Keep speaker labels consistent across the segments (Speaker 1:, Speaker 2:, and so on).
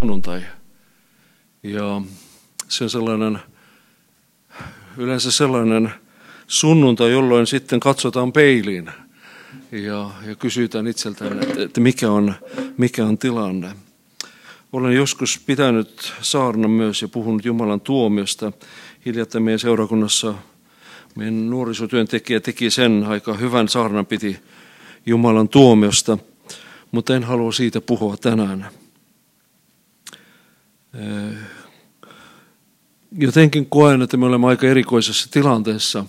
Speaker 1: sunnuntai. Ja se on sellainen, yleensä sellainen sunnuntai, jolloin sitten katsotaan peiliin ja, ja kysytään itseltään, että, että mikä, on, mikä on tilanne. Olen joskus pitänyt saarnan myös ja puhunut Jumalan tuomiosta. Hiljattain meidän seurakunnassa meidän nuorisotyöntekijä teki sen aika hyvän saarnan piti Jumalan tuomiosta, mutta en halua siitä puhua tänään. Jotenkin koen, että me olemme aika erikoisessa tilanteessa.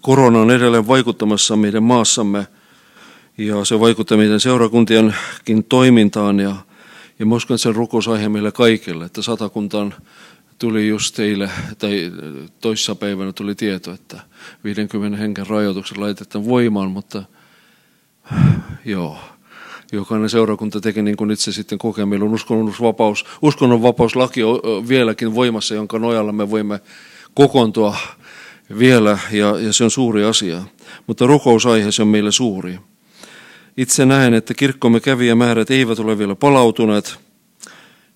Speaker 1: Korona on edelleen vaikuttamassa meidän maassamme ja se vaikuttaa meidän seurakuntienkin toimintaan ja, ja mä uskon, että rukousaihe meille kaikille, että satakuntaan tuli just teille, tai toissapäivänä tuli tieto, että 50 henken rajoitukset laitetaan voimaan, mutta joo, jokainen seurakunta tekee niin kuin itse sitten kokee. Meillä on uskonnonvapaus, uskonnonvapauslaki vieläkin voimassa, jonka nojalla me voimme kokoontua vielä, ja, ja se on suuri asia. Mutta rukousaihe se on meille suuri. Itse näen, että kirkkomme kävijämäärät eivät ole vielä palautuneet,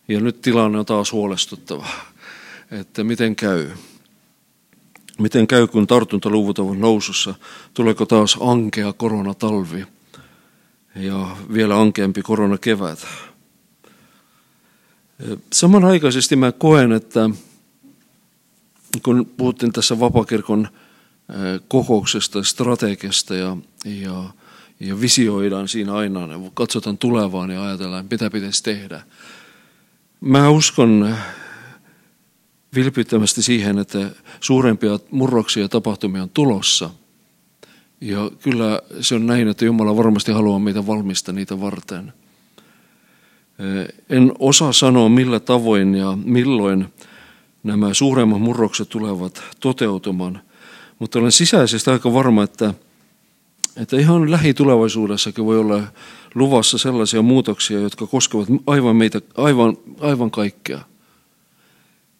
Speaker 1: ja nyt tilanne on taas huolestuttava, että miten käy. Miten käy, kun tartuntaluvut ovat nousussa? Tuleeko taas ankea koronatalvi? Ja vielä ankeampi koronakevät. Samanaikaisesti mä koen, että kun puhuttiin tässä vapakirkon kokouksesta, strategiasta ja, ja, ja visioidaan siinä aina, katsotaan tulevaan ja ajatellaan, mitä pitäisi tehdä. Mä uskon vilpittömästi siihen, että suurempia murroksia ja tapahtumia on tulossa – ja kyllä se on näin, että Jumala varmasti haluaa meitä valmista niitä varten. En osaa sanoa millä tavoin ja milloin nämä suuremmat murrokset tulevat toteutumaan, mutta olen sisäisesti aika varma, että, että ihan lähitulevaisuudessakin voi olla luvassa sellaisia muutoksia, jotka koskevat aivan meitä, aivan, aivan kaikkea.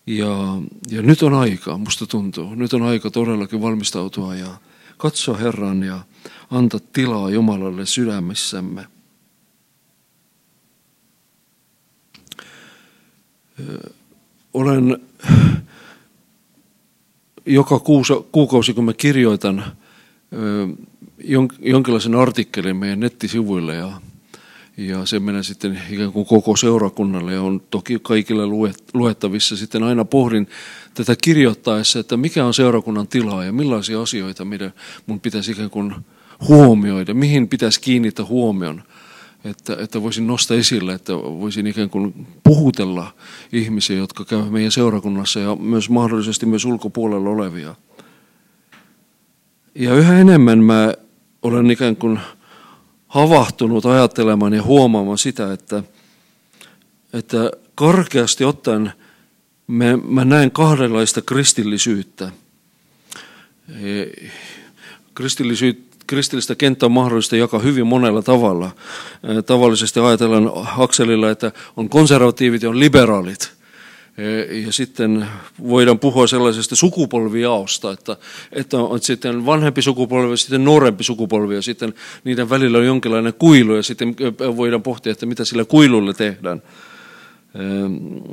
Speaker 1: Ja, ja nyt on aika, musta tuntuu, nyt on aika todellakin valmistautua ja, Katso Herran ja anta tilaa Jumalalle sydämessämme. Olen joka kuukausi, kun mä kirjoitan jonkinlaisen artikkelin meidän nettisivuille ja, ja se menee sitten ikään kuin koko seurakunnalle ja on toki kaikille luettavissa. Sitten aina pohdin tätä kirjoittaessa, että mikä on seurakunnan tilaa ja millaisia asioita mitä mun pitäisi ikään kuin huomioida, mihin pitäisi kiinnittää huomion, että, että voisin nostaa esille, että voisin ikään kuin puhutella ihmisiä, jotka käyvät meidän seurakunnassa ja myös mahdollisesti myös ulkopuolella olevia. Ja yhä enemmän mä olen ikään kuin havahtunut ajattelemaan ja huomaamaan sitä, että, että karkeasti ottaen – mä, mä näen kahdenlaista kristillisyyttä. E, kristillistä kenttää on mahdollista jakaa hyvin monella tavalla. Tavallisesti ajatellaan akselilla, että on konservatiivit ja on liberaalit. Ja sitten voidaan puhua sellaisesta sukupolvijaosta, että, että on sitten vanhempi sukupolvi sitten nuorempi sukupolvi ja sitten niiden välillä on jonkinlainen kuilu ja sitten voidaan pohtia, että mitä sillä kuilulla tehdään.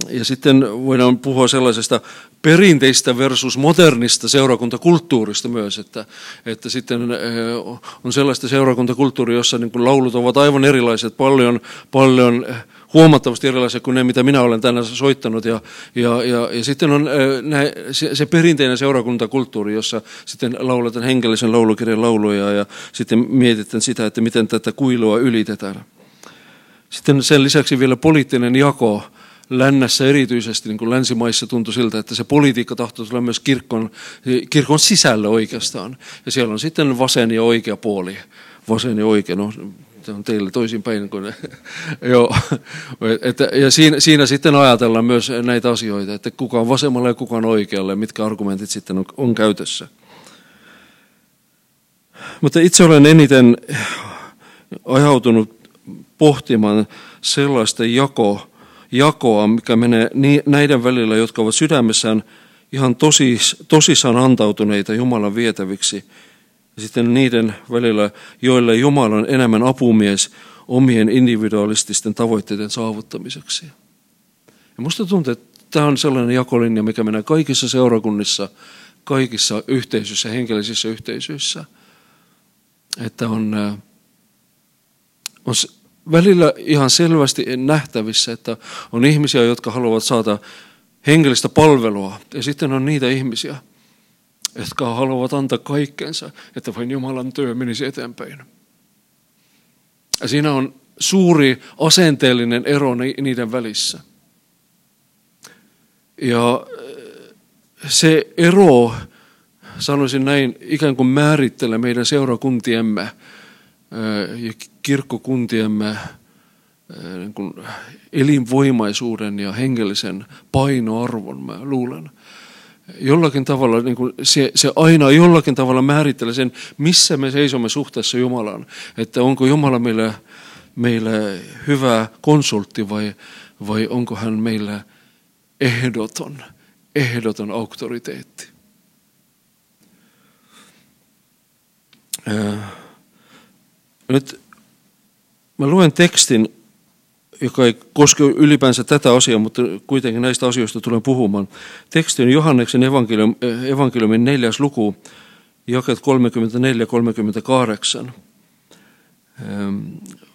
Speaker 1: Ja sitten voidaan puhua sellaisesta perinteistä versus modernista seurakuntakulttuurista myös, että, että sitten on sellaista seurakuntakulttuuria, jossa niin kuin laulut ovat aivan erilaiset, paljon, paljon huomattavasti erilaisia kuin ne, mitä minä olen tänään soittanut. Ja, ja, ja, ja sitten on se, se perinteinen seurakuntakulttuuri, jossa sitten lauletaan henkilöisen laulukirjan lauluja ja sitten mietitään sitä, että miten tätä kuilua ylitetään. Sitten sen lisäksi vielä poliittinen jako lännässä erityisesti, niin kuin länsimaissa tuntui siltä, että se politiikka tahtoi olla myös kirkon, kirkon sisällä oikeastaan. Ja siellä on sitten vasen ja oikea puoli. Vasen ja oikea, no on teille toisinpäin kuin Joo. Ja siinä, siinä sitten ajatellaan myös näitä asioita, että kuka on vasemmalla ja kuka on oikealla ja mitkä argumentit sitten on, on käytössä. Mutta itse olen eniten ajautunut pohtimaan sellaista jako, jakoa, mikä menee näiden välillä, jotka ovat sydämessään ihan tosis, tosissaan antautuneita Jumalan vietäviksi. Ja sitten niiden välillä, joille Jumala on enemmän apumies omien individualististen tavoitteiden saavuttamiseksi. Ja musta tuntuu, että tämä on sellainen jakolinja, mikä menee kaikissa seurakunnissa, kaikissa yhteisöissä, hengellisissä yhteisöissä. Että on, on välillä ihan selvästi nähtävissä, että on ihmisiä, jotka haluavat saada hengellistä palvelua. Ja sitten on niitä ihmisiä, jotka haluavat antaa kaikkensa, että vain Jumalan työ menisi eteenpäin. Ja siinä on suuri asenteellinen ero niiden välissä. Ja se ero, sanoisin näin, ikään kuin määrittelee meidän seurakuntiemme ja kirkkokuntiemme niin kuin elinvoimaisuuden ja hengellisen painoarvon, mä luulen. Jollakin tavalla, niin kuin se, se aina jollakin tavalla määrittelee sen, missä me seisomme suhteessa Jumalaan. Että onko Jumala meillä, meillä hyvä konsultti vai, vai onko hän meillä ehdoton, ehdoton auktoriteetti. Nyt mä luen tekstin joka ei koske ylipäänsä tätä asiaa, mutta kuitenkin näistä asioista tulen puhumaan. Teksti on Johanneksen evankelium, evankeliumin neljäs luku, jaket 34-38. Ähm,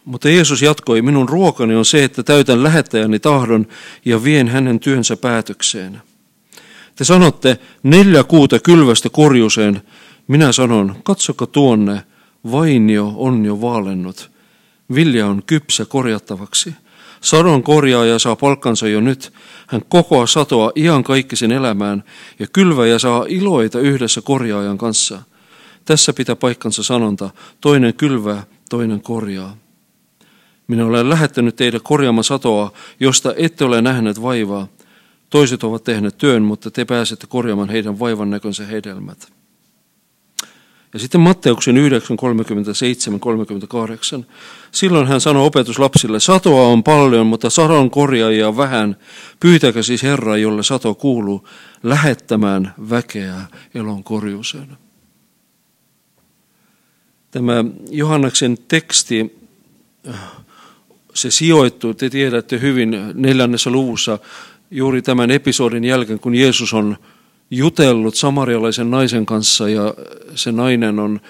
Speaker 1: mutta Jeesus jatkoi, minun ruokani on se, että täytän lähettäjäni tahdon ja vien hänen työnsä päätökseen. Te sanotte, neljä kuuta kylvästä korjuseen. Minä sanon, katsokaa tuonne, vainio on jo vaalennut. Vilja on kypsä korjattavaksi. Sadon korjaaja saa palkkansa jo nyt. Hän kokoaa satoa kaikkisen elämään ja kylväjä saa iloita yhdessä korjaajan kanssa. Tässä pitää paikkansa sanonta, toinen kylvää, toinen korjaa. Minä olen lähettänyt teille korjaamaan satoa, josta ette ole nähneet vaivaa. Toiset ovat tehneet työn, mutta te pääsette korjaamaan heidän vaivan näkönsä hedelmät. Ja sitten Matteuksen 9, 37, 38. Silloin hän sanoi opetuslapsille, satoa on paljon, mutta sadon korjaajia vähän. Pyytäkö siis Herra, jolle sato kuuluu, lähettämään väkeä elon korjuuseen. Tämä Johanneksen teksti, se sijoittuu, te tiedätte hyvin, neljännessä luvussa juuri tämän episodin jälkeen, kun Jeesus on jutellut samarialaisen naisen kanssa ja se nainen on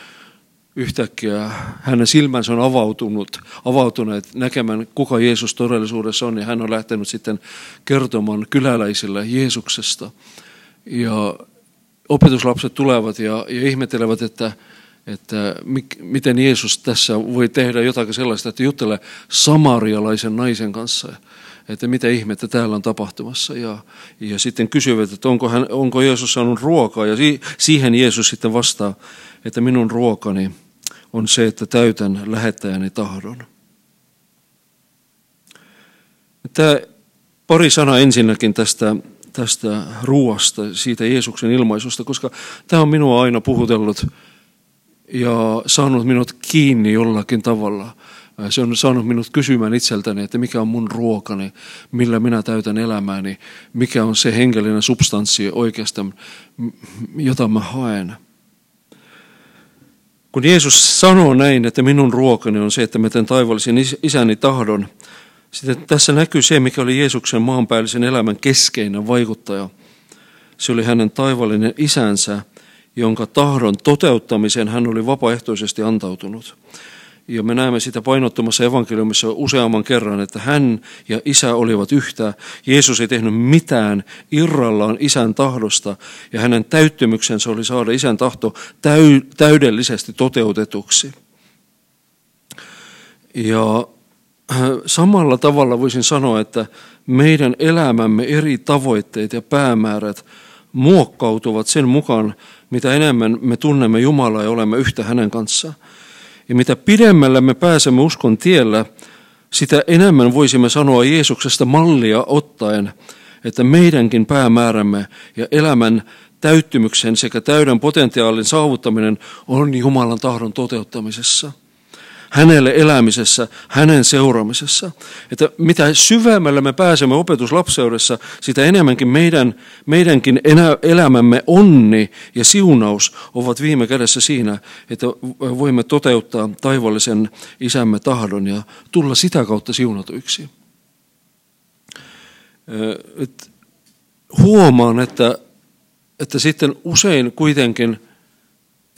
Speaker 1: yhtäkkiä, hänen silmänsä on avautunut, avautuneet näkemään, kuka Jeesus todellisuudessa on ja hän on lähtenyt sitten kertomaan kyläläisille Jeesuksesta. Ja opetuslapset tulevat ja, ja ihmettelevät, että, että mik, miten Jeesus tässä voi tehdä jotakin sellaista, että juttelee samarialaisen naisen kanssa että mitä ihmettä täällä on tapahtumassa. Ja, ja sitten kysyvät, että onko, hän, onko Jeesus saanut ruokaa. Ja si, siihen Jeesus sitten vastaa, että minun ruokani on se, että täytän lähettäjäni tahdon. Tämä pari sanaa ensinnäkin tästä, tästä ruoasta, siitä Jeesuksen ilmaisusta, koska tämä on minua aina puhutellut ja saanut minut kiinni jollakin tavalla se on saanut minut kysymään itseltäni, että mikä on mun ruokani, millä minä täytän elämääni, mikä on se henkilöinen substanssi oikeastaan, jota mä haen. Kun Jeesus sanoo näin, että minun ruokani on se, että mä teen taivaallisen isäni tahdon, sitten tässä näkyy se, mikä oli Jeesuksen maanpäällisen elämän keskeinen vaikuttaja. Se oli hänen taivallinen isänsä, jonka tahdon toteuttamiseen hän oli vapaaehtoisesti antautunut. Ja me näemme sitä painottumassa evankeliumissa useamman kerran, että hän ja isä olivat yhtä. Jeesus ei tehnyt mitään irrallaan isän tahdosta ja hänen täyttymyksensä oli saada isän tahto täydellisesti toteutetuksi. Ja äh, samalla tavalla voisin sanoa, että meidän elämämme eri tavoitteet ja päämäärät muokkautuvat sen mukaan, mitä enemmän me tunnemme Jumalaa ja olemme yhtä hänen kanssaan. Ja mitä pidemmällä me pääsemme uskon tiellä, sitä enemmän voisimme sanoa Jeesuksesta mallia ottaen, että meidänkin päämäärämme ja elämän täyttymyksen sekä täyden potentiaalin saavuttaminen on Jumalan tahdon toteuttamisessa. Hänelle elämisessä, hänen seuraamisessa. Että mitä syvemmälle me pääsemme opetuslapseudessa, sitä enemmänkin meidän, meidänkin elämämme onni ja siunaus ovat viime kädessä siinä, että voimme toteuttaa taivallisen isämme tahdon ja tulla sitä kautta siunatuiksi. Huomaan, että, että sitten usein kuitenkin –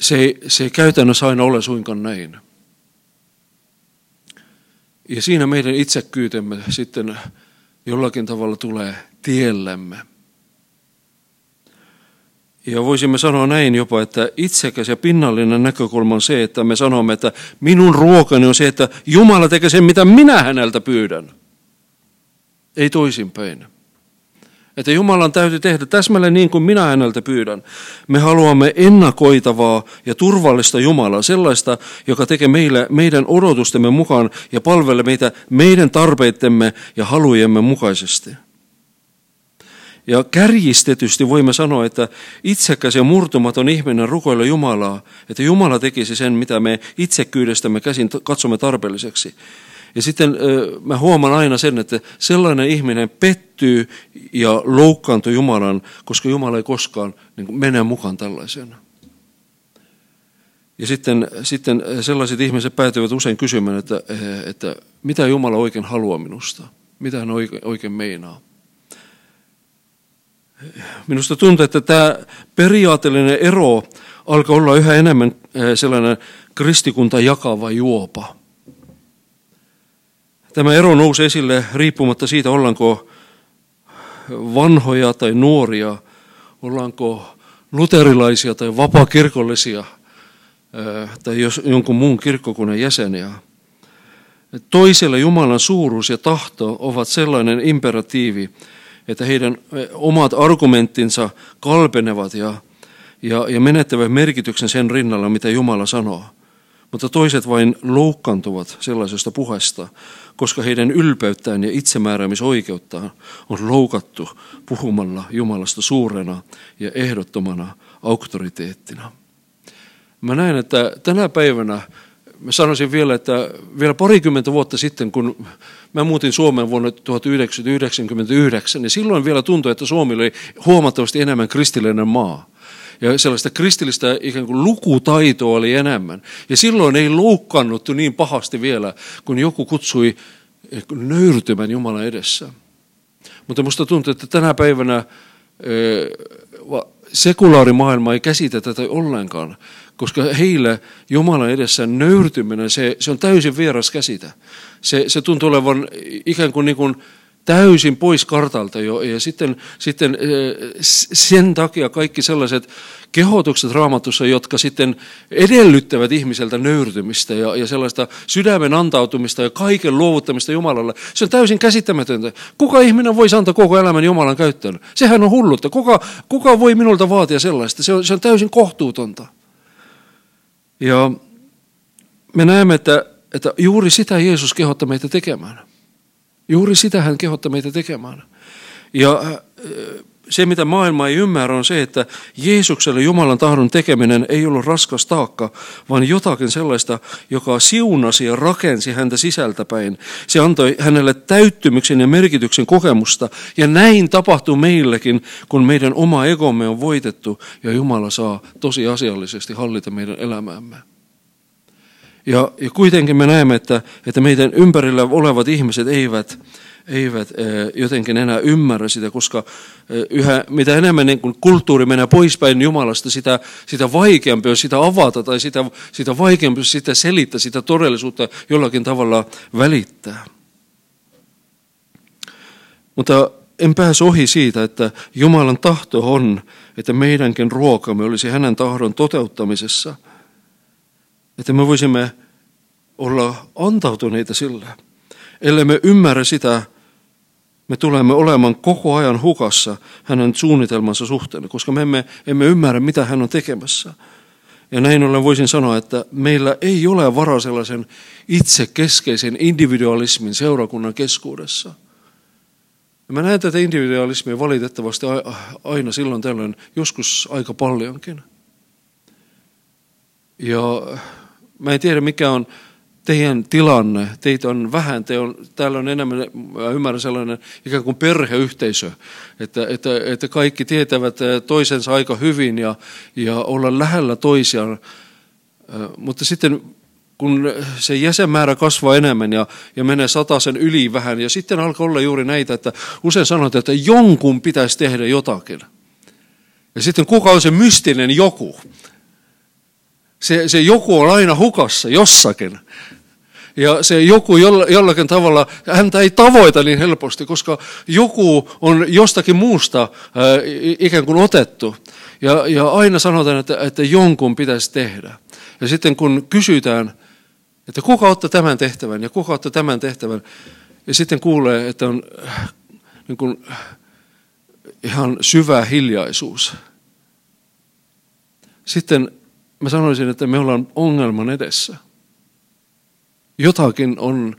Speaker 1: se ei, se ei käytännössä aina ole suinkaan näin. Ja siinä meidän itsekyytemme sitten jollakin tavalla tulee tiellemme. Ja voisimme sanoa näin jopa, että itsekäs ja pinnallinen näkökulma on se, että me sanomme, että minun ruokani on se, että Jumala tekee sen, mitä minä häneltä pyydän. Ei toisinpäin. Että Jumalan täytyy tehdä täsmälleen niin kuin minä häneltä pyydän. Me haluamme ennakoitavaa ja turvallista Jumalaa, sellaista, joka tekee meille, meidän odotustemme mukaan ja palvelee meitä meidän tarpeittemme ja halujemme mukaisesti. Ja kärjistetysti voimme sanoa, että itsekäs ja murtumaton ihminen rukoilla Jumalaa, että Jumala tekisi sen, mitä me itsekyydestämme käsin katsomme tarpeelliseksi. Ja sitten mä huomaan aina sen, että sellainen ihminen pettyy ja loukkaantuu Jumalan, koska Jumala ei koskaan niin mene mukaan tällaisena. Ja sitten, sitten sellaiset ihmiset päätyvät usein kysymään, että, että mitä Jumala oikein haluaa minusta, mitä hän oikein, meinaa. Minusta tuntuu, että tämä periaatteellinen ero alkaa olla yhä enemmän sellainen kristikunta jakava juopa. Tämä ero nousi esille riippumatta siitä, ollaanko vanhoja tai nuoria, ollaanko luterilaisia tai vapaakirkollisia tai jos jonkun muun kirkkokunnan jäseniä. Toiselle Jumalan suuruus ja tahto ovat sellainen imperatiivi, että heidän omat argumenttinsa kalpenevat ja, ja, ja menettävät merkityksen sen rinnalla, mitä Jumala sanoo. Mutta toiset vain loukkaantuvat sellaisesta puheesta, koska heidän ylpeyttään ja itsemääräämisoikeuttaan on loukattu puhumalla Jumalasta suurena ja ehdottomana auktoriteettina. Mä näen, että tänä päivänä mä sanoisin vielä, että vielä parikymmentä vuotta sitten, kun mä muutin Suomeen vuonna 1999, niin silloin vielä tuntui, että Suomi oli huomattavasti enemmän kristillinen maa ja sellaista kristillistä ikään kuin lukutaitoa oli enemmän. Ja silloin ei loukkaannuttu niin pahasti vielä, kun joku kutsui nöyrtymän Jumalan edessä. Mutta minusta tuntuu, että tänä päivänä sekulaarimaailma ei käsitä tätä ollenkaan, koska heille Jumalan edessä nöyrtyminen, se, se on täysin vieras käsitä. Se, se tuntuu olevan ikään kuin, niin kuin täysin pois kartalta jo. Ja sitten, sitten sen takia kaikki sellaiset kehotukset raamatussa, jotka sitten edellyttävät ihmiseltä nöyrtymistä ja, ja sellaista sydämen antautumista ja kaiken luovuttamista Jumalalle, se on täysin käsittämätöntä. Kuka ihminen voisi antaa koko elämän Jumalan käyttöön? Sehän on hullutta. Kuka, kuka voi minulta vaatia sellaista? Se on, se on täysin kohtuutonta. Ja me näemme, että, että juuri sitä Jeesus kehottaa meitä tekemään. Juuri sitä hän kehottaa meitä tekemään. Ja äh, se, mitä maailma ei ymmärrä, on se, että Jeesukselle Jumalan tahdon tekeminen ei ollut raskas taakka, vaan jotakin sellaista, joka siunasi ja rakensi häntä sisältäpäin. Se antoi hänelle täyttymyksen ja merkityksen kokemusta. Ja näin tapahtuu meillekin, kun meidän oma egomme on voitettu ja Jumala saa tosiasiallisesti hallita meidän elämäämme. Ja, ja kuitenkin me näemme, että, että meidän ympärillä olevat ihmiset eivät, eivät jotenkin enää ymmärrä sitä, koska yhä, mitä enemmän niin kun kulttuuri menee poispäin Jumalasta, sitä, sitä vaikeampi on sitä avata tai sitä, sitä vaikeampi on sitä selittää, sitä todellisuutta jollakin tavalla välittää. Mutta en pääse ohi siitä, että Jumalan tahto on, että meidänkin ruokamme olisi hänen tahdon toteuttamisessa – että me voisimme olla antautuneita sille. Ellei me ymmärrä sitä, me tulemme olemaan koko ajan hukassa hänen suunnitelmansa suhteen, koska me emme, emme ymmärrä, mitä hän on tekemässä. Ja näin ollen voisin sanoa, että meillä ei ole varaa sellaisen itsekeskeisen individualismin seurakunnan keskuudessa. Ja mä näen tätä individualismia valitettavasti aina silloin tällöin, joskus aika paljonkin. Ja Mä en tiedä mikä on teidän tilanne, teitä on vähän, te on, täällä on enemmän, mä ymmärrän sellainen ikään kuin perheyhteisö, että, että, että kaikki tietävät toisensa aika hyvin ja, ja olla lähellä toisiaan. Mutta sitten kun se jäsenmäärä kasvaa enemmän ja, ja menee sen yli vähän, ja sitten alkaa olla juuri näitä, että usein sanotaan, että jonkun pitäisi tehdä jotakin. Ja sitten kuka on se mystinen joku? Se, se joku on aina hukassa jossakin. Ja se joku jollakin tavalla, häntä ei tavoita niin helposti, koska joku on jostakin muusta ää, ikään kuin otettu. Ja, ja aina sanotaan, että, että jonkun pitäisi tehdä. Ja sitten kun kysytään, että kuka ottaa tämän tehtävän ja kuka ottaa tämän tehtävän, ja sitten kuulee, että on niin kuin, ihan syvä hiljaisuus. Sitten mä sanoisin, että me ollaan ongelman edessä. Jotakin on,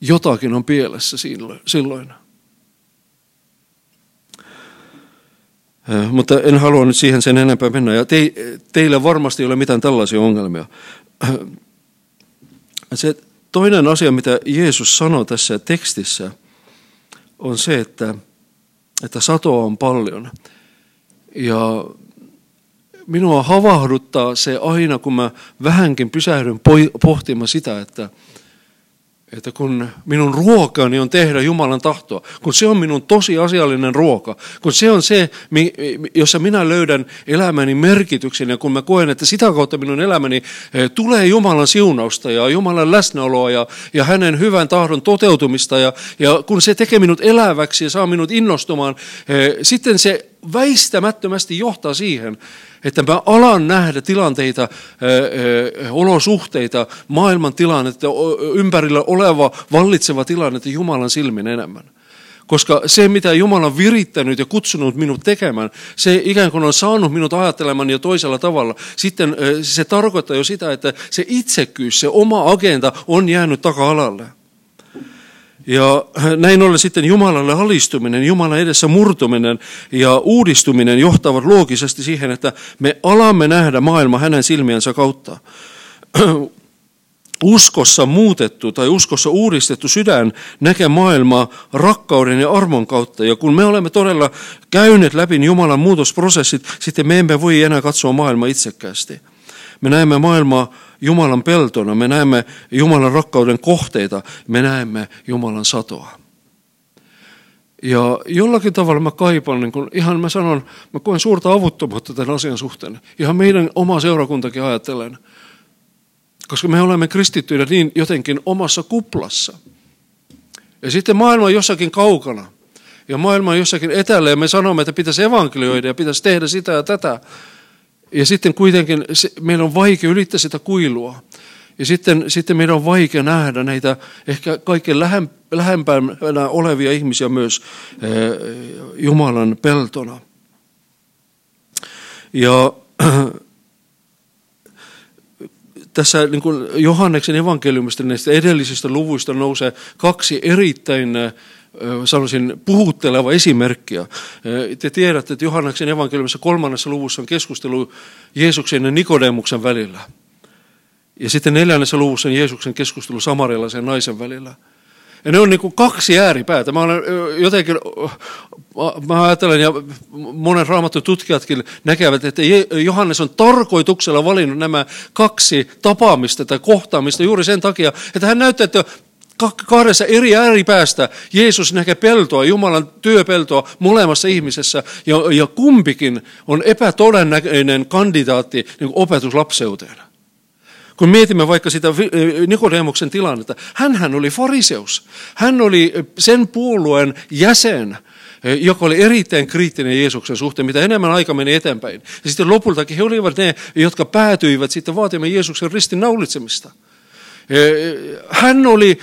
Speaker 1: jotakin on pielessä silloin. Mutta en halua nyt siihen sen enempää mennä. Ja te, teillä varmasti ei ole mitään tällaisia ongelmia. Se toinen asia, mitä Jeesus sanoo tässä tekstissä, on se, että, että satoa on paljon. Ja minua havahduttaa se aina, kun mä vähänkin pysähdyn pohtimaan sitä, että, että kun minun ruokani on tehdä Jumalan tahtoa, kun se on minun tosiasiallinen ruoka, kun se on se, jossa minä löydän elämäni merkityksen ja kun mä koen, että sitä kautta minun elämäni eh, tulee Jumalan siunausta ja Jumalan läsnäoloa ja, ja hänen hyvän tahdon toteutumista ja, ja kun se tekee minut eläväksi ja saa minut innostumaan, eh, sitten se väistämättömästi johtaa siihen, että mä alan nähdä tilanteita, olosuhteita, maailman tilannetta, ympärillä oleva, vallitseva tilanne Jumalan silmin enemmän. Koska se, mitä Jumala on virittänyt ja kutsunut minut tekemään, se ikään kuin on saanut minut ajattelemaan jo toisella tavalla. Sitten se tarkoittaa jo sitä, että se itsekkyys, se oma agenda on jäänyt taka-alalle. Ja näin ollen sitten Jumalalle alistuminen, Jumalan edessä murtuminen ja uudistuminen johtavat loogisesti siihen, että me alamme nähdä maailma hänen silmiensä kautta. Uskossa muutettu tai uskossa uudistettu sydän näkee maailmaa rakkauden ja armon kautta. Ja kun me olemme todella käyneet läpi Jumalan muutosprosessit, sitten me emme voi enää katsoa maailmaa itsekkäästi. Me näemme maailmaa Jumalan peltona, me näemme Jumalan rakkauden kohteita, me näemme Jumalan satoa. Ja jollakin tavalla mä kaipaan, niin kun ihan mä sanon, mä koen suurta avuttomuutta tämän asian suhteen. Ihan meidän oma seurakuntakin ajattelen. Koska me olemme kristittyinä niin jotenkin omassa kuplassa. Ja sitten maailma on jossakin kaukana. Ja maailma on jossakin etällä ja me sanomme, että pitäisi evankelioida ja pitäisi tehdä sitä ja tätä. Ja sitten kuitenkin se, meillä on vaikea ylittää sitä kuilua. Ja sitten, sitten meidän on vaikea nähdä näitä ehkä kaikkein lähempänä olevia ihmisiä myös eh, Jumalan peltona. Ja tässä niin kuin Johanneksen evankeliumista näistä edellisistä luvuista nousee kaksi erittäin eh, sanoisin, puhutteleva esimerkkiä. Te tiedätte, että Johanneksen evankeliumissa kolmannessa luvussa on keskustelu Jeesuksen ja Nikodemuksen välillä. Ja sitten neljännessä luvussa on Jeesuksen keskustelu samarialaisen naisen välillä. Ja ne on niin kuin kaksi ääripäätä. Mä olen jotenkin, mä ajattelen ja monen raamattu tutkijatkin näkevät, että Johannes on tarkoituksella valinnut nämä kaksi tapaamista tai kohtaamista juuri sen takia, että hän näyttää, että kahdessa eri ääripäästä Jeesus näkee peltoa, Jumalan työpeltoa molemmassa ihmisessä, ja, ja kumpikin on epätodennäköinen kandidaatti niin opetuslapseuteen. Kun mietimme vaikka sitä Nikodemuksen tilannetta, hän oli fariseus. Hän oli sen puolueen jäsen, joka oli erittäin kriittinen Jeesuksen suhteen, mitä enemmän aika meni eteenpäin. Ja sitten lopultakin he olivat ne, jotka päätyivät sitten vaatimaan Jeesuksen ristin naulitsemista. Hän oli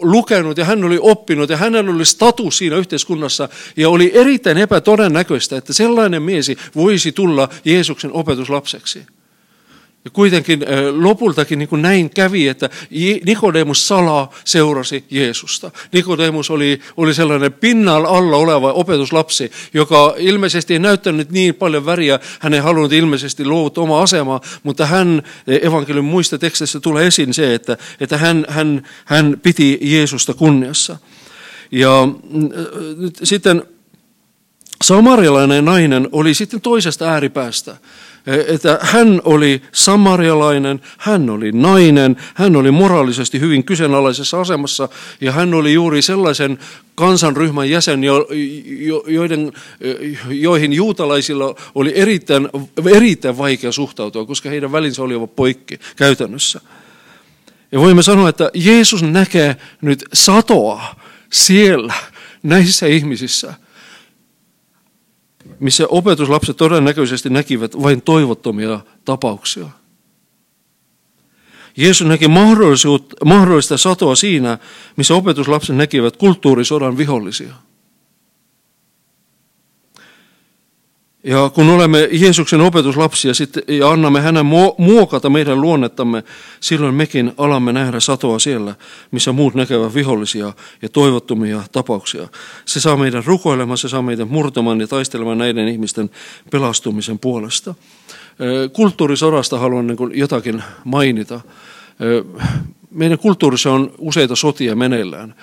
Speaker 1: lukenut ja hän oli oppinut ja hänellä oli status siinä yhteiskunnassa ja oli erittäin epätodennäköistä, että sellainen mies voisi tulla Jeesuksen opetuslapseksi. Ja kuitenkin lopultakin niin kuin näin kävi, että Nikodemus salaa seurasi Jeesusta. Nikodemus oli, oli sellainen pinnalla alla oleva opetuslapsi, joka ilmeisesti ei näyttänyt niin paljon väriä. Hän ei halunnut ilmeisesti luovuttaa omaa asemaa, mutta hän, evankeliumin muista teksteissä tulee esiin se, että, että hän, hän, hän piti Jeesusta kunniassa. Ja mm, sitten samarialainen nainen oli sitten toisesta ääripäästä että hän oli samarialainen, hän oli nainen, hän oli moraalisesti hyvin kyseenalaisessa asemassa ja hän oli juuri sellaisen kansanryhmän jäsen, joiden, joihin juutalaisilla oli erittäin, erittäin vaikea suhtautua, koska heidän välinsä olivat poikki käytännössä. Ja voimme sanoa, että Jeesus näkee nyt satoa siellä näissä ihmisissä – missä opetuslapset todennäköisesti näkivät vain toivottomia tapauksia. Jeesus näki mahdollista satoa siinä, missä opetuslapset näkivät kulttuurisodan vihollisia. Ja kun olemme Jeesuksen opetuslapsia sitten, ja annamme hänen muokata meidän luonnettamme, silloin mekin alamme nähdä satoa siellä, missä muut näkevät vihollisia ja toivottomia tapauksia. Se saa meidän rukoilemaan, se saa meidän murtamaan ja taistelemaan näiden ihmisten pelastumisen puolesta. Kulttuurisodasta haluan niin jotakin mainita. Meidän kulttuurissa on useita sotia meneillään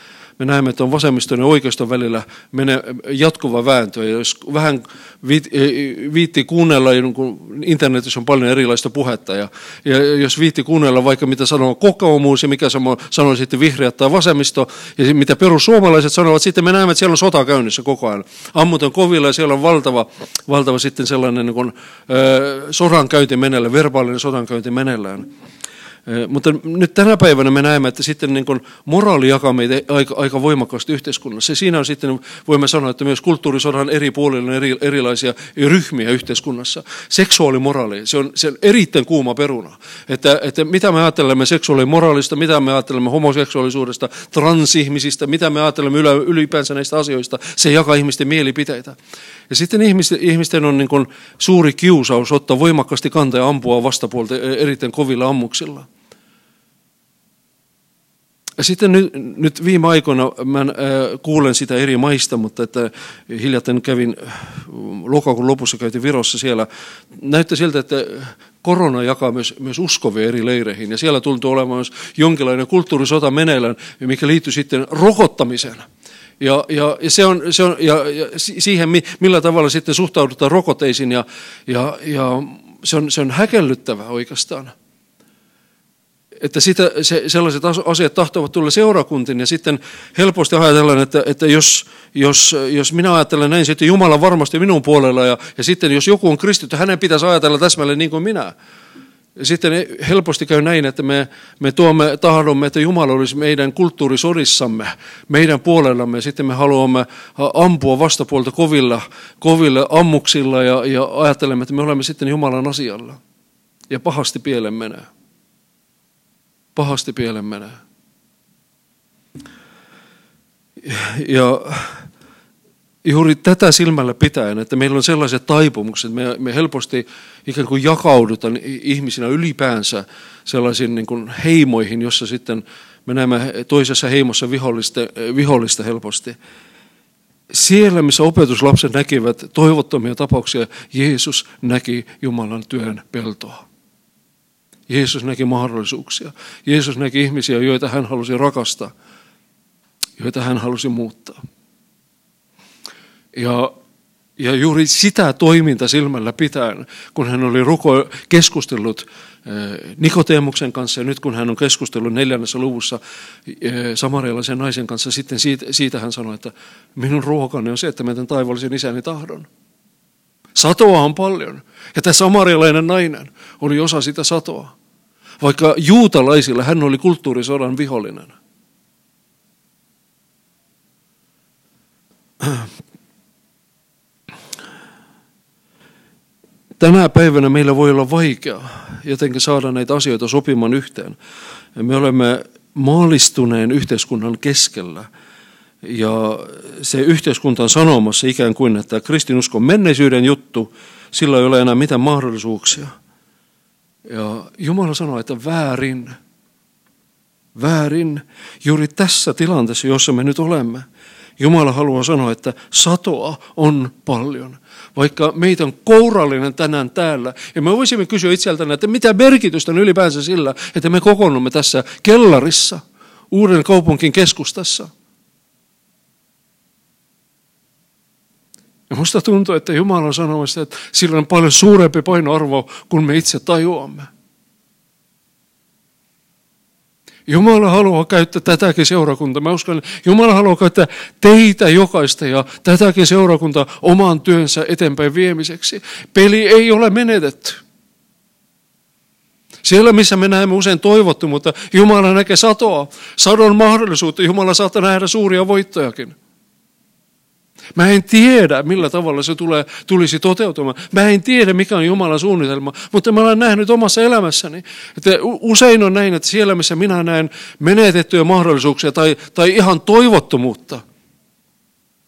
Speaker 1: me näemme, että on vasemmiston ja oikeiston välillä mene jatkuva vääntö. Ja jos vähän viitti kuunnella, niin kun internetissä on paljon erilaista puhetta, ja, ja jos viitti kuunnella vaikka mitä sanoo kokoomus ja mikä sanoo sitten vihreät tai vasemmisto, ja mitä perussuomalaiset sanovat, sitten me näemme, että siellä on sota käynnissä koko ajan. Ammut on kovilla ja siellä on valtava, valtava sitten sellainen niin kuin, ö, sodankäynti meneillään, verbaalinen sodankäynti meneillään. Mutta nyt tänä päivänä me näemme, että sitten niin moraali jakaa meitä aika, aika voimakkaasti yhteiskunnassa. Siinä on sitten, voimme sanoa, että myös kulttuurisodan eri puolilla on eri, erilaisia ryhmiä yhteiskunnassa. Seksuaalimoraali, se on, se on erittäin kuuma peruna. Että, että mitä me ajattelemme seksuaalimoraalista, mitä me ajattelemme homoseksuaalisuudesta, transihmisistä, mitä me ajattelemme ylipäänsä näistä asioista, se jakaa ihmisten mielipiteitä. Ja sitten ihmisten, ihmisten on niin suuri kiusaus ottaa voimakkaasti kantaa ja ampua vastapuolta erittäin kovilla ammuksilla. Sitten nyt, nyt viime aikoina mä äh, kuulen sitä eri maista, mutta että hiljattain kävin äh, lokakuun lopussa käytiin Virossa siellä. Näyttää siltä, että korona jakaa myös, myös uskovia eri leireihin ja siellä tuntuu olemaan myös jonkinlainen kulttuurisota meneillään, mikä liittyy sitten rokottamiseen. Ja, ja, ja, se on, se on, ja, ja siihen, millä tavalla sitten suhtaudutaan rokotteisiin, ja, ja, ja se, on, se on häkellyttävä oikeastaan että sitä, se, sellaiset asiat tahtovat tulla seurakuntiin ja sitten helposti ajatellaan, että, että jos, jos, jos minä ajattelen näin, sitten Jumala varmasti minun puolella ja, ja sitten jos joku on kristitty, hänen pitäisi ajatella täsmälleen niin kuin minä. Sitten helposti käy näin, että me, me tuomme, tahdomme, että Jumala olisi meidän kulttuurisorissamme, meidän puolellamme, sitten me haluamme ampua vastapuolta kovilla, kovilla ammuksilla ja, ja ajattelemme, että me olemme sitten Jumalan asialla. Ja pahasti pieleen menee pahasti pieleen menee. Ja juuri tätä silmällä pitäen, että meillä on sellaiset taipumukset, me, me helposti ikään kuin jakaudutaan ihmisinä ylipäänsä sellaisiin niin kuin heimoihin, jossa sitten me näemme toisessa heimossa vihollista, vihollista helposti. Siellä, missä opetuslapset näkivät toivottomia tapauksia, Jeesus näki Jumalan työn peltoa. Jeesus näki mahdollisuuksia. Jeesus näki ihmisiä, joita hän halusi rakastaa, joita hän halusi muuttaa. Ja, ja juuri sitä toiminta silmällä pitäen, kun hän oli ruko, keskustellut eh, Nikoteemuksen kanssa ja nyt kun hän on keskustellut neljännessä luvussa eh, samarialaisen naisen kanssa, sitten siitä, siitä hän sanoi, että minun ruokani on se, että teen taivallisen isäni tahdon. Satoa on paljon. Ja tämä samarialainen nainen oli osa sitä satoa. Vaikka juutalaisilla hän oli kulttuurisodan vihollinen. Tänä päivänä meillä voi olla vaikea jotenkin saada näitä asioita sopimaan yhteen. Me olemme maalistuneen yhteiskunnan keskellä. Ja se yhteiskunta on sanomassa ikään kuin, että kristinusko on menneisyyden juttu, sillä ei ole enää mitään mahdollisuuksia – Ja Jumala sanoo, että väärin, väärin, juuri tässä tilanteessa, jossa me nyt olemme. Jumala haluaa sanoa, että satoa on paljon. Vaikka meitä on kourallinen tänään täällä. Ja me voisimme kysyä itseltämme, että mitä merkitystä on ylipäänsä sillä, että me kokoonnumme tässä kellarissa, uuden kaupunkin keskustassa. Ja musta tuntuu, että Jumala on sanomassa, että sillä on paljon suurempi painoarvo kuin me itse tajuamme. Jumala haluaa käyttää tätäkin seurakuntaa. Mä uskon, että Jumala haluaa käyttää teitä jokaista ja tätäkin seurakuntaa oman työnsä eteenpäin viemiseksi. Peli ei ole menetetty. Siellä, missä me näemme usein toivottu, mutta Jumala näkee satoa, sadon mahdollisuutta. Jumala saattaa nähdä suuria voittojakin. Mä en tiedä, millä tavalla se tulee, tulisi toteutumaan. Mä en tiedä, mikä on Jumalan suunnitelma, mutta mä olen nähnyt omassa elämässäni. Että usein on näin, että siellä, missä minä näen menetettyjä mahdollisuuksia tai, tai ihan toivottomuutta –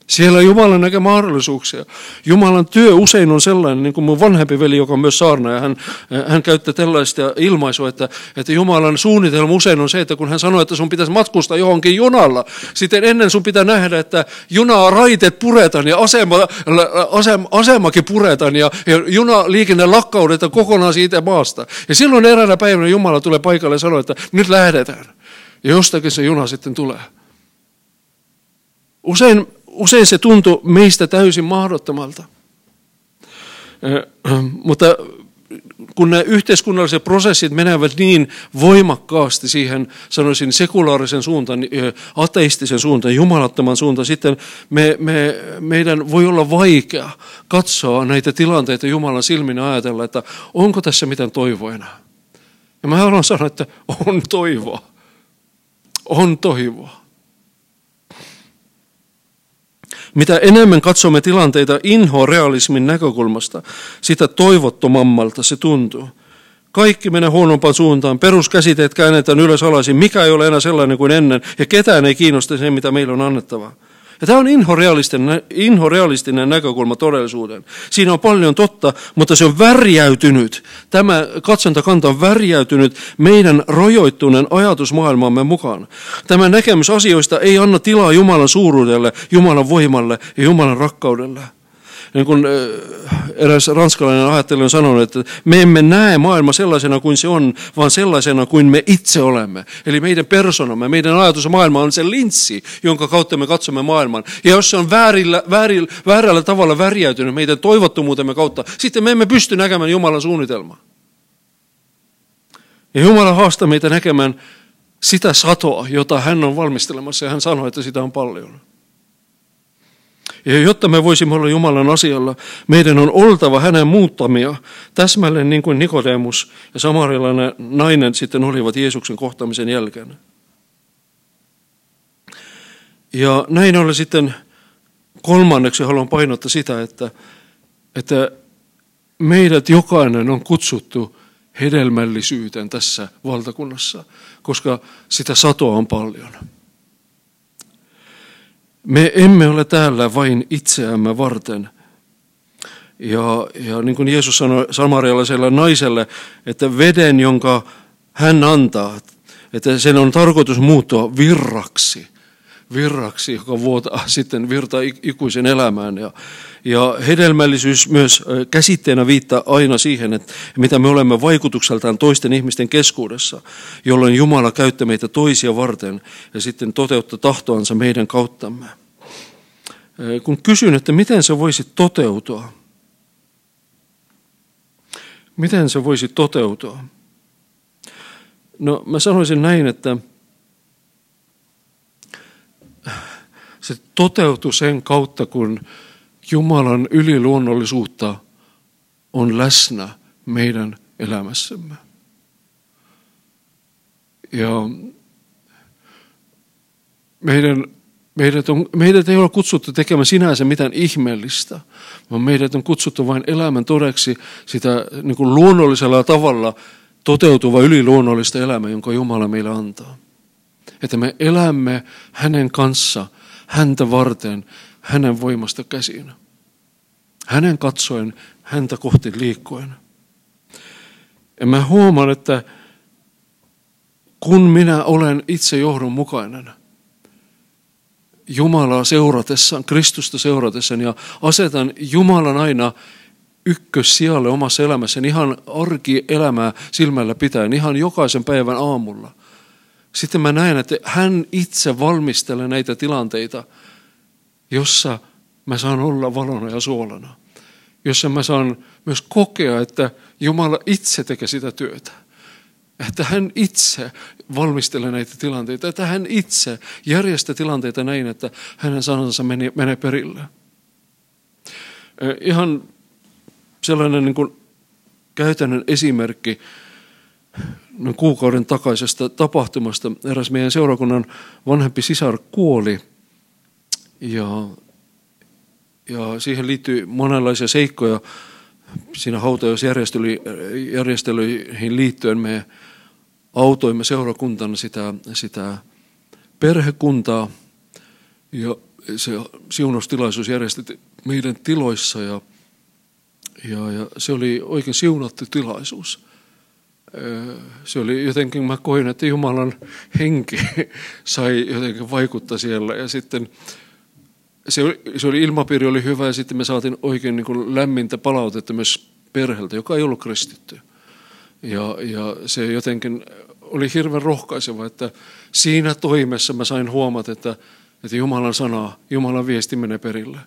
Speaker 1: siellä Jumala näkee mahdollisuuksia. Jumalan työ usein on sellainen, niin kuin mun vanhempi veli, joka on myös saarna, ja hän, hän käyttää tällaista ilmaisua, että, että Jumalan suunnitelma usein on se, että kun hän sanoo, että sun pitäisi matkustaa johonkin junalla, sitten ennen sun pitää nähdä, että junaa raiteet puretaan ja asema, asema, asemakin puretaan ja, ja junaliikenne lakkaudetaan kokonaan siitä maasta. Ja silloin eräänä päivänä Jumala tulee paikalle ja sanoo, että nyt lähdetään. Ja jostakin se juna sitten tulee. Usein usein se tuntui meistä täysin mahdottomalta. Mutta kun nämä yhteiskunnalliset prosessit menevät niin voimakkaasti siihen, sanoisin, sekulaarisen suuntaan, ateistisen suuntaan, jumalattoman suuntaan, sitten me, me, meidän voi olla vaikea katsoa näitä tilanteita Jumalan silmin ja ajatella, että onko tässä mitään toivoa enää. Ja mä haluan sanoa, että on toivoa. On toivoa. Mitä enemmän katsomme tilanteita inhorealismin näkökulmasta, sitä toivottomammalta se tuntuu. Kaikki menee huonompaan suuntaan, peruskäsiteet käännetään ylös alaisin, mikä ei ole enää sellainen kuin ennen, ja ketään ei kiinnosta se, mitä meillä on annettavaa. Ja tämä on inhorealistinen, inhorealistinen näkökulma todellisuuteen. Siinä on paljon totta, mutta se on värjäytynyt. Tämä katsontakanta on värjäytynyt meidän rojoittuneen ajatusmaailmamme mukaan. Tämä näkemys asioista ei anna tilaa Jumalan suuruudelle, Jumalan voimalle ja Jumalan rakkaudelle niin kuin eräs ranskalainen ajattelija on sanonut, että me emme näe maailma sellaisena kuin se on, vaan sellaisena kuin me itse olemme. Eli meidän persoonamme, meidän ajatusmaailma on se linssi, jonka kautta me katsomme maailman. Ja jos se on väärillä, väärillä, väärällä tavalla värjäytynyt meidän toivottomuutemme kautta, sitten me emme pysty näkemään Jumalan suunnitelmaa. Ja Jumala haastaa meitä näkemään sitä satoa, jota hän on valmistelemassa, ja hän sanoi, että sitä on paljon. Ja jotta me voisimme olla Jumalan asialla, meidän on oltava hänen muuttamia täsmälleen niin kuin Nikodemus ja samarilainen nainen sitten olivat Jeesuksen kohtaamisen jälkeen. Ja näin ollen sitten kolmanneksi haluan painottaa sitä, että, että meidät jokainen on kutsuttu hedelmällisyyteen tässä valtakunnassa, koska sitä satoa on paljon. Me emme ole täällä vain itseämme varten. Ja, ja niin kuin Jeesus sanoi samarialaiselle naiselle, että veden, jonka hän antaa, että sen on tarkoitus muuttua virraksi virraksi, joka vuotaa sitten virta ikuisen elämään. Ja, ja hedelmällisyys myös käsitteenä viittaa aina siihen, että mitä me olemme vaikutukseltaan toisten ihmisten keskuudessa, jolloin Jumala käyttää meitä toisia varten ja sitten toteuttaa tahtoansa meidän kauttamme. Kun kysyn, että miten se voisi toteutua, miten se voisi toteutua? No mä sanoisin näin, että se toteutui sen kautta, kun Jumalan yliluonnollisuutta on läsnä meidän elämässämme. Ja meidän, meidät, on, meidät ei ole kutsuttu tekemään sinänsä mitään ihmeellistä, vaan meidät on kutsuttu vain elämän todeksi sitä niin kuin luonnollisella tavalla toteutuva yliluonnollista elämää, jonka Jumala meille antaa. Että me elämme hänen kanssa – häntä varten, hänen voimasta käsin. Hänen katsoen, häntä kohti liikkuen. Ja mä huomaan, että kun minä olen itse johdonmukainen Jumalaa seuratessaan, Kristusta seuratessaan ja asetan Jumalan aina ykkössijalle omassa elämässäni ihan arkielämää silmällä pitäen, ihan jokaisen päivän aamulla. Sitten mä näen, että hän itse valmistelee näitä tilanteita, jossa mä saan olla valona ja suolana. Jossa mä saan myös kokea, että Jumala itse tekee sitä työtä. Että hän itse valmistelee näitä tilanteita, että hän itse järjestää tilanteita näin, että hänen sanansa menee perille. Ihan sellainen niin kuin käytännön esimerkki kuukauden takaisesta tapahtumasta. Eräs meidän seurakunnan vanhempi sisar kuoli ja, ja siihen liittyy monenlaisia seikkoja. Siinä hautajaisjärjestelyihin liittyen me autoimme seurakuntana sitä, sitä perhekuntaa ja se siunostilaisuus järjestettiin meidän tiloissa ja ja, ja se oli oikein siunattu tilaisuus. Se oli jotenkin, mä koin, että Jumalan henki sai jotenkin vaikuttaa siellä. Ja sitten se oli, se oli, ilmapiiri oli hyvä ja sitten me saatiin oikein niin kuin lämmintä palautetta myös perheeltä, joka ei ollut kristitty. Ja, ja se jotenkin oli hirveän rohkaiseva, että siinä toimessa mä sain huomata, että, että Jumalan sana, Jumalan viesti menee perille.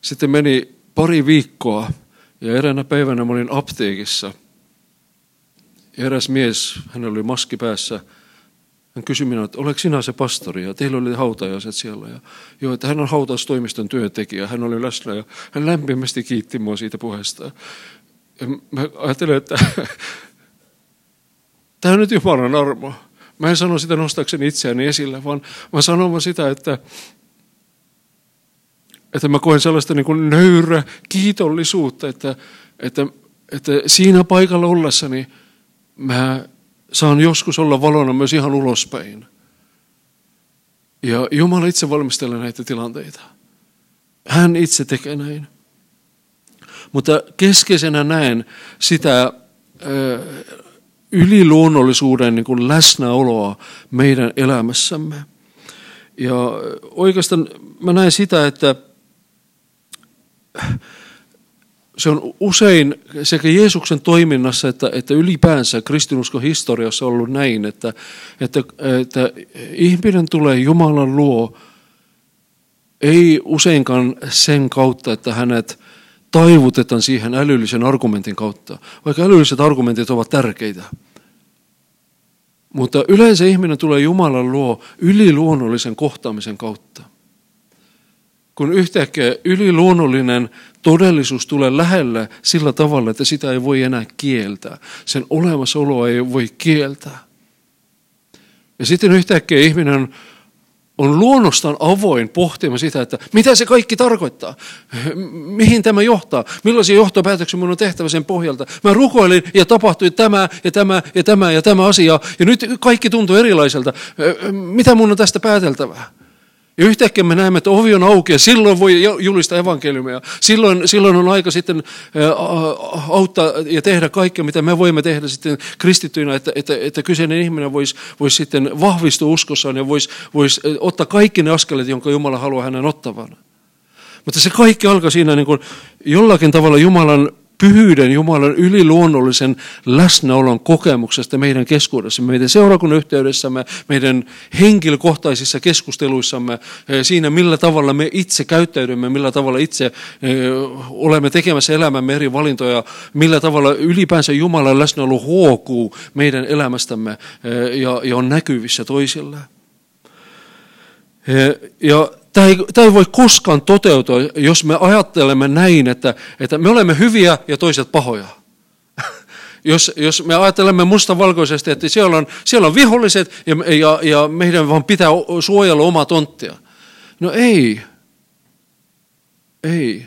Speaker 1: Sitten meni pari viikkoa ja eräänä päivänä mä olin apteekissa. Eräs mies, hän oli maski päässä. Hän kysyi minua, että oletko sinä se pastori ja teillä oli hautajaiset siellä. Ja, joo, että hän on hautaustoimiston työntekijä. Hän oli läsnä ja hän lämpimästi kiitti minua siitä puheesta. Ja mä ajattelin, että tämä on nyt Jumalan armo. Mä en sano sitä nostaakseni itseäni esille, vaan mä sanon vaan sitä, että että mä koen sellaista niin kuin nöyrä kiitollisuutta, että, että, että siinä paikalla ollessani mä saan joskus olla valona myös ihan ulospäin. Ja Jumala itse valmistelee näitä tilanteita. Hän itse tekee näin. Mutta keskeisenä näen sitä yliluonnollisuuden niin kuin läsnäoloa meidän elämässämme. Ja oikeastaan mä näen sitä, että se on usein sekä Jeesuksen toiminnassa että, että ylipäänsä kristinuskon historiassa ollut näin, että, että, että ihminen tulee Jumalan luo ei useinkaan sen kautta, että hänet taivutetaan siihen älyllisen argumentin kautta, vaikka älylliset argumentit ovat tärkeitä. Mutta yleensä ihminen tulee Jumalan luo yliluonnollisen kohtaamisen kautta kun yhtäkkiä yliluonnollinen todellisuus tulee lähelle sillä tavalla, että sitä ei voi enää kieltää. Sen olemassaoloa ei voi kieltää. Ja sitten yhtäkkiä ihminen on, on luonnostaan avoin pohtimaan sitä, että mitä se kaikki tarkoittaa, mihin tämä johtaa, millaisia johtopäätöksiä minun on tehtävä sen pohjalta. Mä rukoilin ja tapahtui tämä ja tämä ja tämä ja tämä asia ja nyt kaikki tuntuu erilaiselta. Mitä mun on tästä pääteltävää? Ja yhtäkkiä me näemme, että ovi on auki ja silloin voi julistaa evankeliumia. Silloin, silloin on aika sitten auttaa ja tehdä kaikkea, mitä me voimme tehdä sitten kristittyinä, että, että, että kyseinen ihminen voisi, voisi sitten vahvistua uskossaan ja voisi, voisi ottaa kaikki ne askeleet, jonka Jumala haluaa hänen ottavan. Mutta se kaikki alkaa siinä niin kuin jollakin tavalla Jumalan pyhyyden, Jumalan yliluonnollisen läsnäolon kokemuksesta meidän keskuudessamme, meidän seurakunnan yhteydessämme, meidän henkilökohtaisissa keskusteluissamme, eh, siinä millä tavalla me itse käyttäydymme, millä tavalla itse eh, olemme tekemässä elämämme eri valintoja, millä tavalla ylipäänsä Jumalan läsnäolo huokuu meidän elämästämme eh, ja, ja on näkyvissä toisille. Ja Tämä ei, tämä ei voi koskaan toteutua, jos me ajattelemme näin, että, että me olemme hyviä ja toiset pahoja. jos, jos me ajattelemme mustavalkoisesti, että siellä on, siellä on viholliset ja, ja, ja meidän vaan pitää suojella omaa tonttia. No ei. Ei.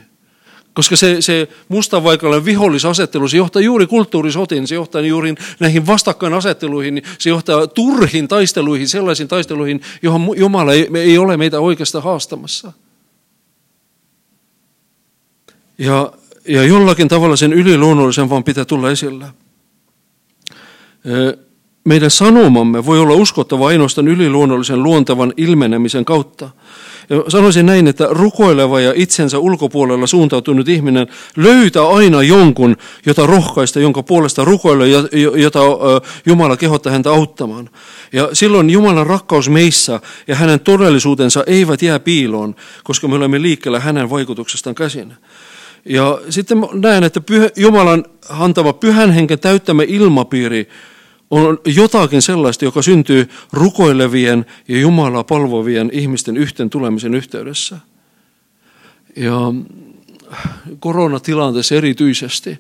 Speaker 1: Koska se, se mustavaikalainen vihollisasettelu, se johtaa juuri kulttuurisotiin, se johtaa juuri näihin vastakkainasetteluihin, se johtaa turhin taisteluihin, sellaisiin taisteluihin, johon Jumala ei, ei ole meitä oikeastaan haastamassa. Ja, ja jollakin tavalla sen yliluonnollisen vaan pitää tulla esille. Meidän sanomamme voi olla uskottava ainoastaan yliluonnollisen luontavan ilmenemisen kautta. Ja sanoisin näin, että rukoileva ja itsensä ulkopuolella suuntautunut ihminen löytää aina jonkun, jota rohkaista, jonka puolesta rukoilla, jota Jumala kehottaa häntä auttamaan. Ja silloin Jumalan rakkaus meissä ja hänen todellisuutensa eivät jää piiloon, koska me olemme liikkeellä hänen vaikutuksestaan käsin. Ja sitten näen, että Jumalan antama pyhän henken täyttämä ilmapiiri on jotakin sellaista, joka syntyy rukoilevien ja Jumalaa palvovien ihmisten yhteen tulemisen yhteydessä. Ja koronatilanteessa erityisesti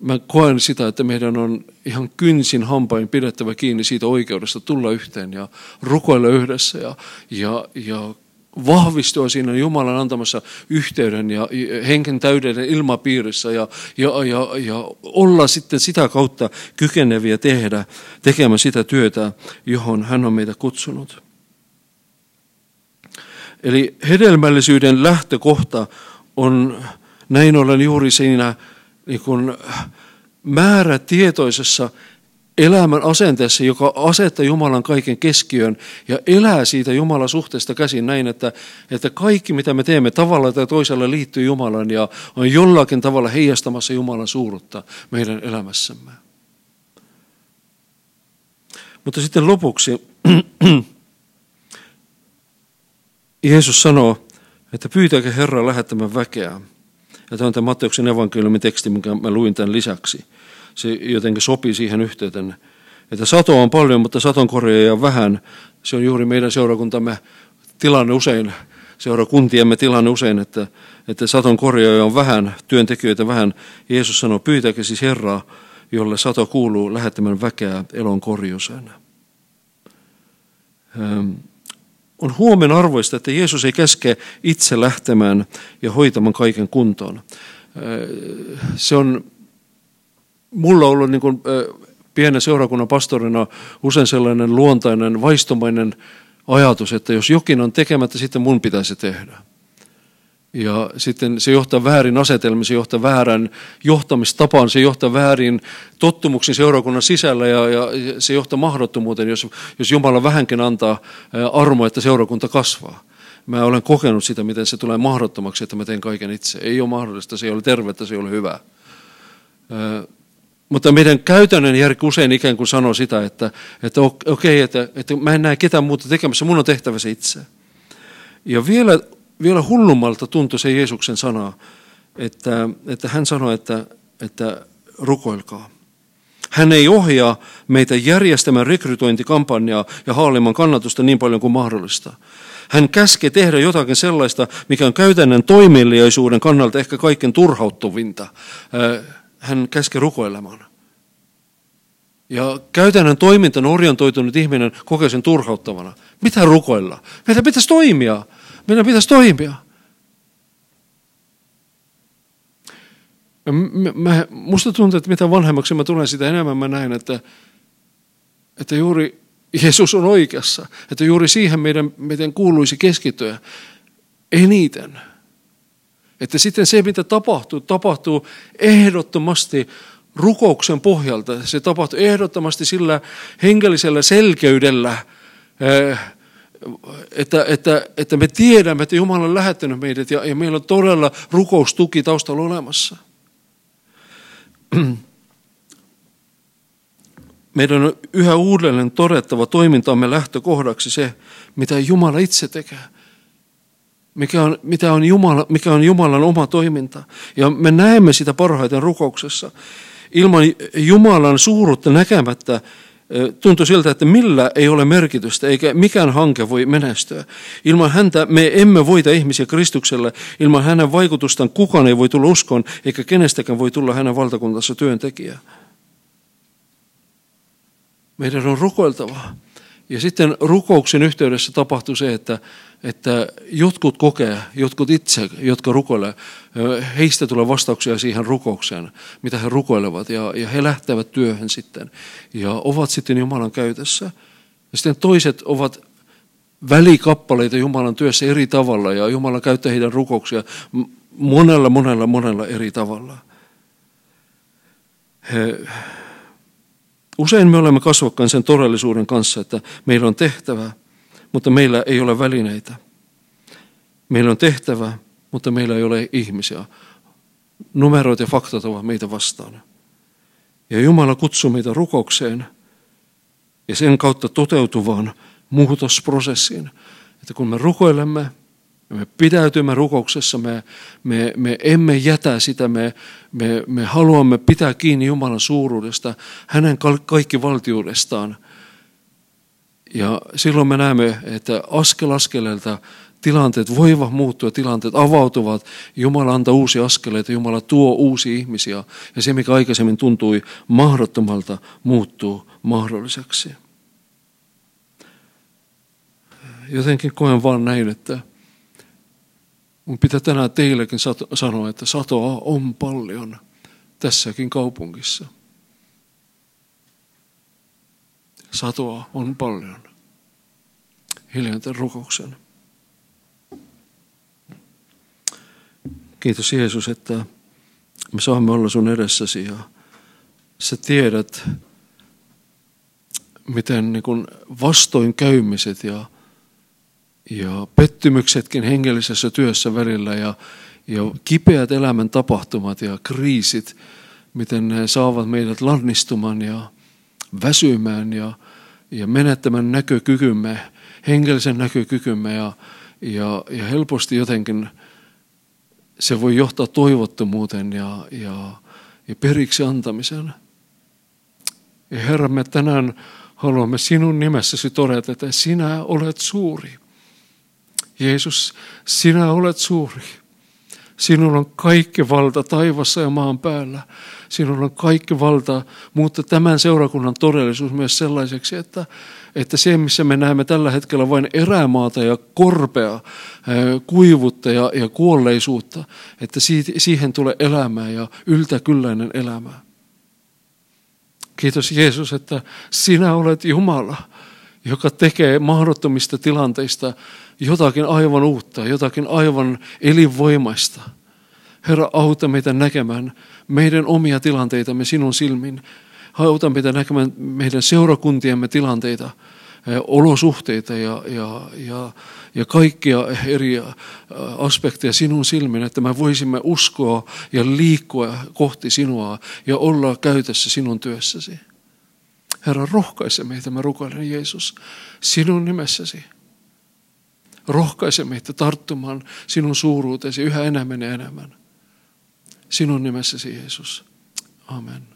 Speaker 1: mä koen sitä, että meidän on ihan kynsin hampain pidettävä kiinni siitä oikeudesta tulla yhteen ja rukoilla yhdessä ja, ja, ja vahvistua siinä Jumalan antamassa yhteyden ja henken täyden ilmapiirissä ja, ja, ja, ja olla sitten sitä kautta kykeneviä tehdä, tekemään sitä työtä, johon hän on meitä kutsunut. Eli hedelmällisyyden lähtökohta on näin ollen juuri siinä niin kuin määrätietoisessa elämän asenteessa, joka asettaa Jumalan kaiken keskiön ja elää siitä Jumalan suhteesta käsin näin, että, että kaikki mitä me teemme tavalla tai toisella liittyy Jumalan ja on jollakin tavalla heijastamassa Jumalan suurutta meidän elämässämme. Mutta sitten lopuksi Jeesus sanoo, että pyytäkää Herran lähettämään väkeä. Ja tämä on tämä Matteuksen evankeliumin teksti, minkä mä luin tämän lisäksi se jotenkin sopii siihen yhteyteen. Että sato on paljon, mutta saton korjaaja vähän. Se on juuri meidän seurakuntamme tilanne usein, seurakuntiemme tilanne usein, että, että saton korjaaja on vähän, työntekijöitä vähän. Jeesus sanoo, pyytäkää siis Herraa, jolle sato kuuluu lähettämään väkeä elon korjuseen. On huomen arvoista, että Jeesus ei käske itse lähtemään ja hoitamaan kaiken kuntoon. Se on mulla on ollut niin kuin, pienen seurakunnan pastorina usein sellainen luontainen, vaistomainen ajatus, että jos jokin on tekemättä, sitten mun pitäisi tehdä. Ja sitten se johtaa väärin asetelmiin, se johtaa väärän johtamistapaan, se johtaa väärin tottumuksiin seurakunnan sisällä ja, ja se johtaa mahdottomuuteen, jos, jos Jumala vähänkin antaa armoa, että seurakunta kasvaa. Mä olen kokenut sitä, miten se tulee mahdottomaksi, että mä teen kaiken itse. Ei ole mahdollista, se ei ole tervettä, se ei ole hyvää. Mutta meidän käytännön järki usein ikään kuin sanoo sitä, että, että okei, okay, että, että mä en näe ketään muuta tekemässä, mun on tehtävä se itse. Ja vielä, vielä hullummalta tuntui se Jeesuksen sana, että, että hän sanoi, että, että rukoilkaa. Hän ei ohjaa meitä järjestämään rekrytointikampanjaa ja haalimaan kannatusta niin paljon kuin mahdollista. Hän käskee tehdä jotakin sellaista, mikä on käytännön toimeliaisuuden kannalta ehkä kaiken turhauttuvinta hän käski rukoilemaan. Ja käytännön toimintaan orientoitunut ihminen kokee sen turhauttavana. Mitä rukoilla? Meidän pitäisi toimia. Meidän pitäisi toimia. Mä, musta tuntuu, että mitä vanhemmaksi mä tulen, sitä enemmän mä näen, että, että juuri Jeesus on oikeassa. Että juuri siihen meidän, meidän kuuluisi keskittyä eniten. Että sitten se, mitä tapahtuu, tapahtuu ehdottomasti rukouksen pohjalta. Se tapahtuu ehdottomasti sillä hengellisellä selkeydellä, eh, että, että, että me tiedämme, että Jumala on lähettänyt meidät ja, ja meillä on todella rukoustuki taustalla olemassa. Meidän on yhä uudelleen todettava toimintamme lähtökohdaksi se, mitä Jumala itse tekee mikä on, mitä on Jumala, mikä on Jumalan oma toiminta. Ja me näemme sitä parhaiten rukouksessa. Ilman Jumalan suuruutta näkemättä tuntuu siltä, että millä ei ole merkitystä, eikä mikään hanke voi menestyä. Ilman häntä me emme voita ihmisiä Kristukselle. Ilman hänen vaikutustaan kukaan ei voi tulla uskon, eikä kenestäkään voi tulla hänen valtakuntansa työntekijä. Meidän on rukoiltava. Ja sitten rukouksen yhteydessä tapahtuu se, että että jotkut kokee, jotkut itse, jotka rukoilevat, heistä tulee vastauksia siihen rukoukseen, mitä he rukoilevat, ja, ja he lähtevät työhön sitten, ja ovat sitten Jumalan käytössä. Ja sitten toiset ovat välikappaleita Jumalan työssä eri tavalla, ja Jumala käyttää heidän rukouksia monella, monella, monella eri tavalla. He Usein me olemme kasvokkain sen todellisuuden kanssa, että meillä on tehtävä, mutta meillä ei ole välineitä. Meillä on tehtävä, mutta meillä ei ole ihmisiä. Numeroit ja faktat ovat meitä vastaan. Ja Jumala kutsuu meitä rukoukseen ja sen kautta toteutuvaan muutosprosessiin. Että kun me rukoilemme, me pidäytymme rukouksessa, me, me, me emme jätä sitä, me, me, me haluamme pitää kiinni Jumalan suuruudesta, hänen kaikki valtiudestaan. Ja silloin me näemme, että askel askeleelta tilanteet voivat muuttua, tilanteet avautuvat, Jumala antaa uusia askeleita, Jumala tuo uusia ihmisiä ja se, mikä aikaisemmin tuntui mahdottomalta, muuttuu mahdolliseksi. Jotenkin koen vaan näin, että mun pitää tänään teillekin sanoa, että satoa on paljon tässäkin kaupungissa. Satoa on paljon. Hiljainen rukouksen. Kiitos Jeesus, että me saamme olla sun edessäsi ja sä tiedät, miten niin kuin vastoinkäymiset ja, ja pettymyksetkin hengellisessä työssä välillä ja, ja kipeät elämän tapahtumat ja kriisit, miten ne saavat meidät lannistumaan ja väsymään ja, ja menettämään näkökykymme, hengellisen näkökykymme ja, ja, ja helposti jotenkin – se voi johtaa toivottomuuteen ja, ja, ja periksi antamiseen. Ja Herra, me tänään haluamme sinun nimessäsi todeta, että sinä olet suuri. Jeesus, sinä olet suuri. Sinulla on kaikki valta taivassa ja maan päällä. Sinulla on kaikki valta mutta tämän seurakunnan todellisuus myös sellaiseksi, että, että se, missä me näemme tällä hetkellä vain erämaata ja korpea, kuivuutta ja, ja kuolleisuutta, että siihen tulee elämää ja yltäkylläinen elämä. Kiitos Jeesus, että sinä olet Jumala, joka tekee mahdottomista tilanteista jotakin aivan uutta, jotakin aivan elinvoimaista. Herra, auta meitä näkemään meidän omia tilanteitamme sinun silmin. Auta meitä näkemään meidän seurakuntiemme tilanteita, eh, olosuhteita ja, ja, ja, ja kaikkia eri eh, aspekteja sinun silmin, että me voisimme uskoa ja liikkua kohti sinua ja olla käytössä sinun työssäsi. Herra, rohkaise meitä, mä rukoilen Jeesus, sinun nimessäsi. Rohkaise meitä tarttumaan sinun suuruutesi yhä enemmän ja enemmän. Sinun nimessäsi Jeesus. Amen.